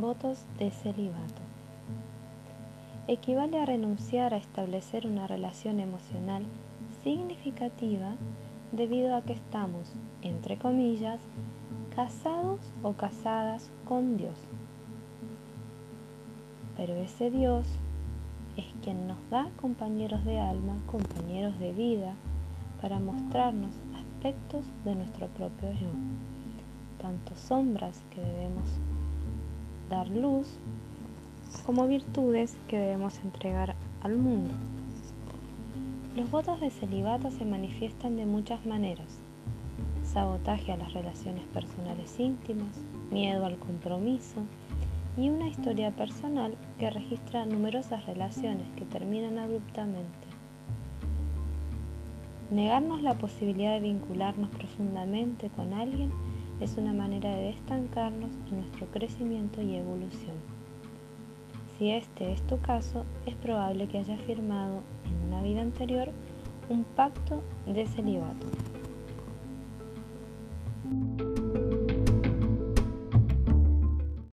votos de celibato. Equivale a renunciar a establecer una relación emocional significativa debido a que estamos, entre comillas, casados o casadas con Dios. Pero ese Dios es quien nos da compañeros de alma, compañeros de vida, para mostrarnos aspectos de nuestro propio yo, tanto sombras que debemos dar luz como virtudes que debemos entregar al mundo. Los votos de celibato se manifiestan de muchas maneras. Sabotaje a las relaciones personales íntimas, miedo al compromiso y una historia personal que registra numerosas relaciones que terminan abruptamente. Negarnos la posibilidad de vincularnos profundamente con alguien es una manera de estancarnos en nuestro crecimiento y evolución. Si este es tu caso, es probable que hayas firmado en una vida anterior un pacto de celibato.